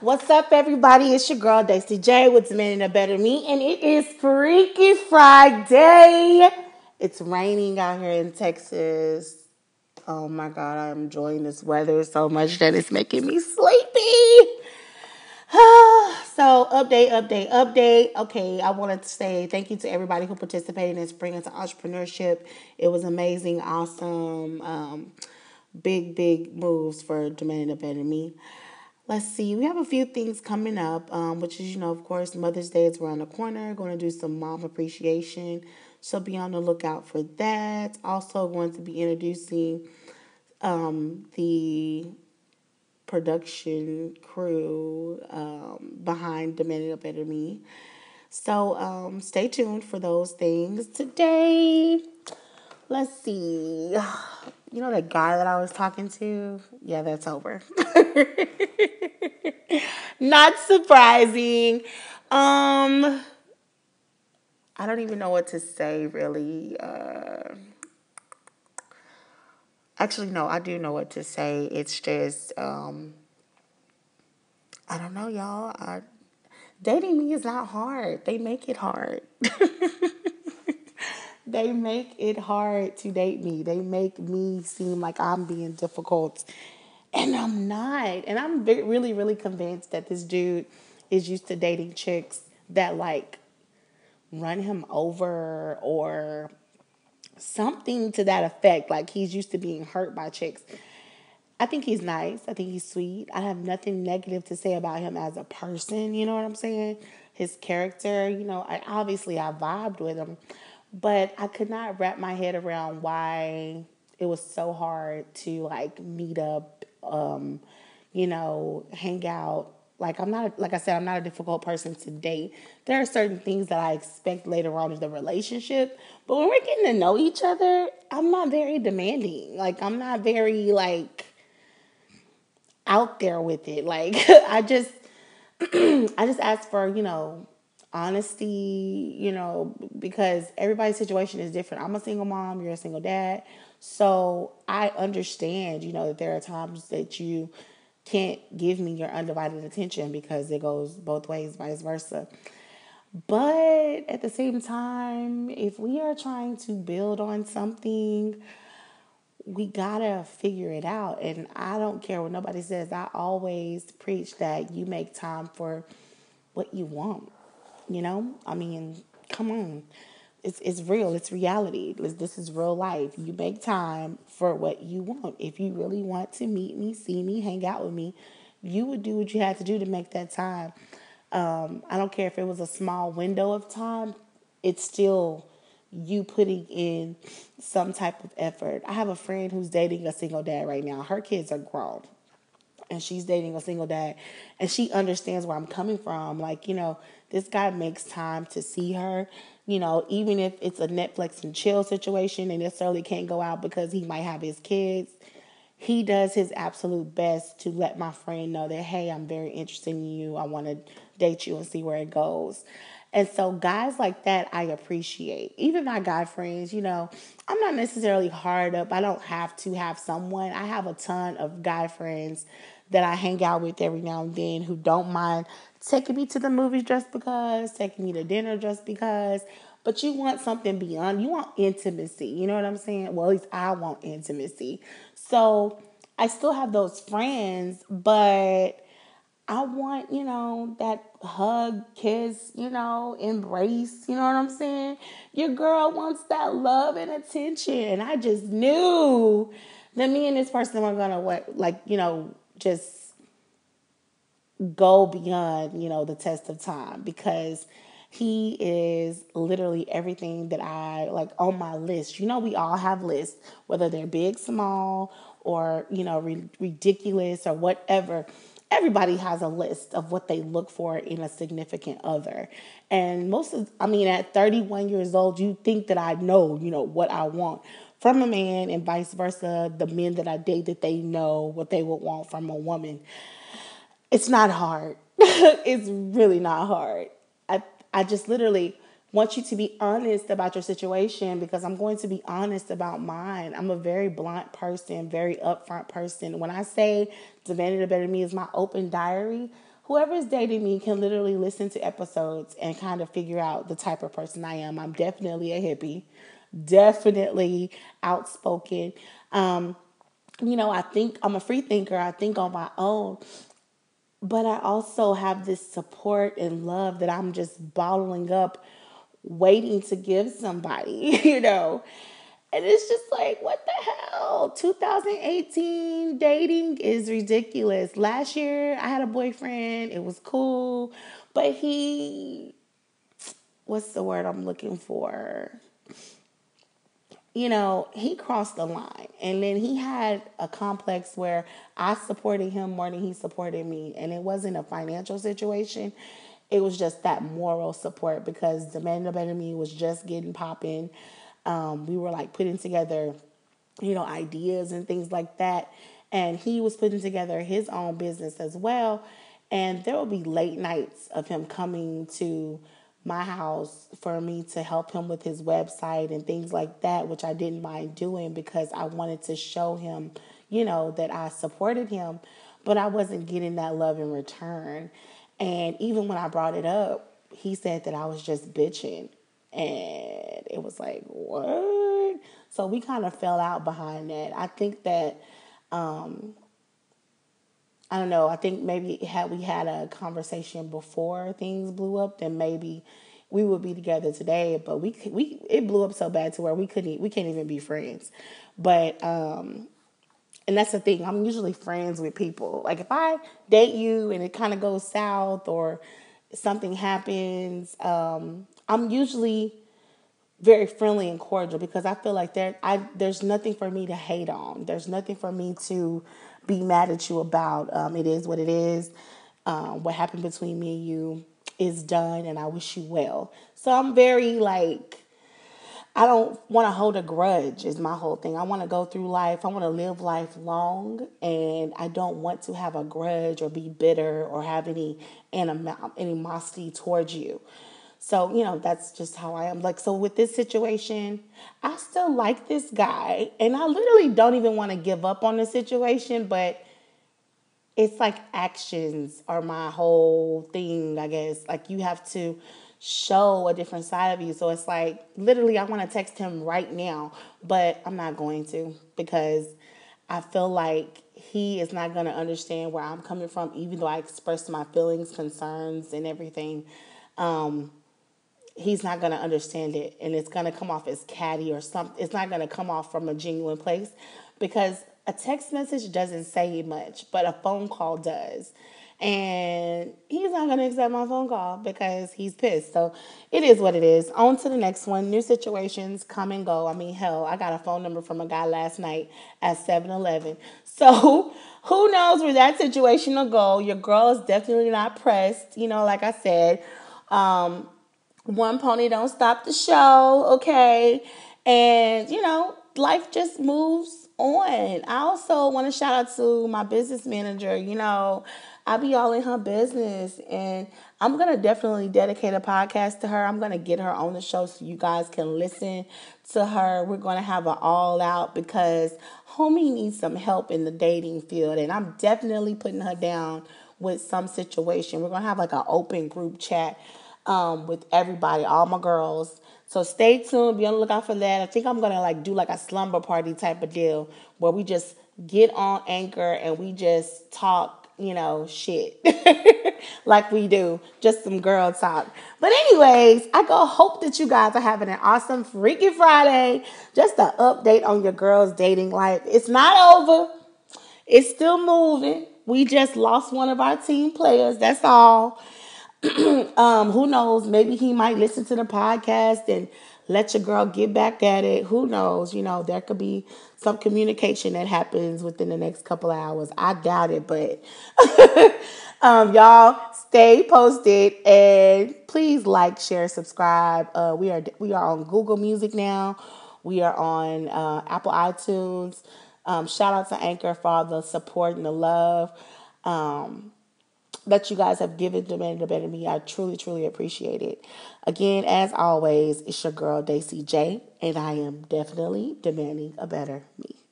What's up, everybody? It's your girl Daisy J with Demanding a Better Me, and it is Freaky Friday. It's raining out here in Texas. Oh my god, I'm enjoying this weather so much that it's making me sleepy. so, update, update, update. Okay, I wanted to say thank you to everybody who participated in Spring into Entrepreneurship. It was amazing, awesome, um, big, big moves for Demanding a Better Me. Let's see, we have a few things coming up, um, which is, you know, of course, Mother's Day is around the corner. Going to do some mom appreciation. So be on the lookout for that. Also, going to be introducing um, the production crew um, behind Demanding a Better Me. So um, stay tuned for those things. Today, let's see. You know that guy that I was talking to? Yeah, that's over. Not surprising. Um I don't even know what to say really. Uh Actually no, I do know what to say. It's just um I don't know, y'all. I, dating me is not hard. They make it hard. they make it hard to date me. They make me seem like I'm being difficult. And I'm not. And I'm really, really convinced that this dude is used to dating chicks that like run him over or something to that effect. Like he's used to being hurt by chicks. I think he's nice. I think he's sweet. I have nothing negative to say about him as a person. You know what I'm saying? His character, you know, I obviously I vibed with him, but I could not wrap my head around why it was so hard to like meet up, um, you know, hang out. Like I'm not, like I said, I'm not a difficult person to date. There are certain things that I expect later on in the relationship, but when we're getting to know each other, I'm not very demanding. Like I'm not very like out there with it. Like I just I just ask for, you know, honesty, you know, because everybody's situation is different. I'm a single mom, you're a single dad. So I understand, you know, that there are times that you can't give me your undivided attention because it goes both ways, vice versa. But at the same time, if we are trying to build on something, we gotta figure it out. And I don't care what nobody says. I always preach that you make time for what you want. You know, I mean, come on, it's it's real. It's reality. This is real life. You make time for what you want. If you really want to meet me, see me, hang out with me, you would do what you had to do to make that time. Um, I don't care if it was a small window of time. It's still you putting in some type of effort. I have a friend who's dating a single dad right now. Her kids are grown. And she's dating a single dad and she understands where I'm coming from. Like, you know, this guy makes time to see her. You know, even if it's a Netflix and chill situation and necessarily can't go out because he might have his kids, he does his absolute best to let my friend know that, hey, I'm very interested in you. I want to date you and see where it goes. And so, guys like that, I appreciate. Even my guy friends, you know, I'm not necessarily hard up. I don't have to have someone. I have a ton of guy friends that I hang out with every now and then who don't mind taking me to the movies just because, taking me to dinner just because. But you want something beyond, you want intimacy. You know what I'm saying? Well, at least I want intimacy. So I still have those friends, but I want, you know, that hug, kiss, you know, embrace, you know what I'm saying? Your girl wants that love and attention. And I just knew that me and this person were gonna what like, you know, just go beyond, you know, the test of time because he is literally everything that I like on my list. You know, we all have lists, whether they're big, small, or, you know, ri- ridiculous or whatever everybody has a list of what they look for in a significant other. And most of, I mean, at 31 years old, you think that I know, you know, what I want from a man and vice versa. The men that I date, that they know what they would want from a woman. It's not hard. it's really not hard. I, I just literally want you to be honest about your situation because I'm going to be honest about mine. I'm a very blunt person, very upfront person. When I say demanding a better me is my open diary, whoever is dating me can literally listen to episodes and kind of figure out the type of person I am. I'm definitely a hippie, definitely outspoken. Um, you know, I think I'm a free thinker. I think on my own. But I also have this support and love that I'm just bottling up, waiting to give somebody, you know. And it's just like, what the hell? 2018 dating is ridiculous. Last year, I had a boyfriend. It was cool. But he, what's the word I'm looking for? You know, he crossed the line. And then he had a complex where I supported him more than he supported me. And it wasn't a financial situation, it was just that moral support because the man better me was just getting popping. Um, we were like putting together, you know, ideas and things like that. And he was putting together his own business as well. And there will be late nights of him coming to my house for me to help him with his website and things like that, which I didn't mind doing because I wanted to show him, you know, that I supported him, but I wasn't getting that love in return. And even when I brought it up, he said that I was just bitching. And it was like, what? So we kind of fell out behind that. I think that, um, I don't know, I think maybe had we had a conversation before things blew up, then maybe we would be together today. But we we it blew up so bad to where we couldn't we can't even be friends. But um, and that's the thing. I'm usually friends with people. Like if I date you and it kind of goes south or something happens, um, I'm usually very friendly and cordial because I feel like there I there's nothing for me to hate on. There's nothing for me to be mad at you about. Um, it is what it is. Um, what happened between me and you is done, and I wish you well. So I'm very like I don't want to hold a grudge. Is my whole thing. I want to go through life. I want to live life long, and I don't want to have a grudge or be bitter or have any animosity towards you. So, you know, that's just how I am. Like, so with this situation, I still like this guy, and I literally don't even want to give up on the situation, but it's like actions are my whole thing, I guess. Like, you have to show a different side of you. So it's like, literally, I want to text him right now, but I'm not going to because I feel like he is not going to understand where I'm coming from, even though I expressed my feelings, concerns, and everything. Um, he's not going to understand it and it's going to come off as catty or something. It's not going to come off from a genuine place because a text message doesn't say much, but a phone call does. And he's not going to accept my phone call because he's pissed. So it is what it is. On to the next one. New situations come and go. I mean, hell, I got a phone number from a guy last night at 7 Eleven. So who knows where that situation will go? Your girl is definitely not pressed. You know, like I said, um, one pony don't stop the show, okay? And, you know, life just moves on. I also want to shout out to my business manager. You know, I be all in her business and I'm going to definitely dedicate a podcast to her. I'm going to get her on the show so you guys can listen to her. We're going to have an all out because homie needs some help in the dating field and I'm definitely putting her down with some situation. We're going to have like an open group chat um, with everybody, all my girls. So stay tuned. Be on the lookout for that. I think I'm gonna like do like a slumber party type of deal where we just get on Anchor and we just talk, you know, shit like we do, just some girl talk. But anyways, I go hope that you guys are having an awesome Freaky Friday. Just an update on your girl's dating life. It's not over. It's still moving. We just lost one of our team players. That's all. um, who knows? Maybe he might listen to the podcast and let your girl get back at it. Who knows? You know, there could be some communication that happens within the next couple of hours. I doubt it, but um, y'all stay posted and please like, share, subscribe. Uh, we are we are on Google Music now. We are on uh, Apple iTunes. Um, shout out to Anchor for all the support and the love. Um, that you guys have given Demanding a Better Me. I truly, truly appreciate it. Again, as always, it's your girl, Daisy J, and I am definitely demanding a better me.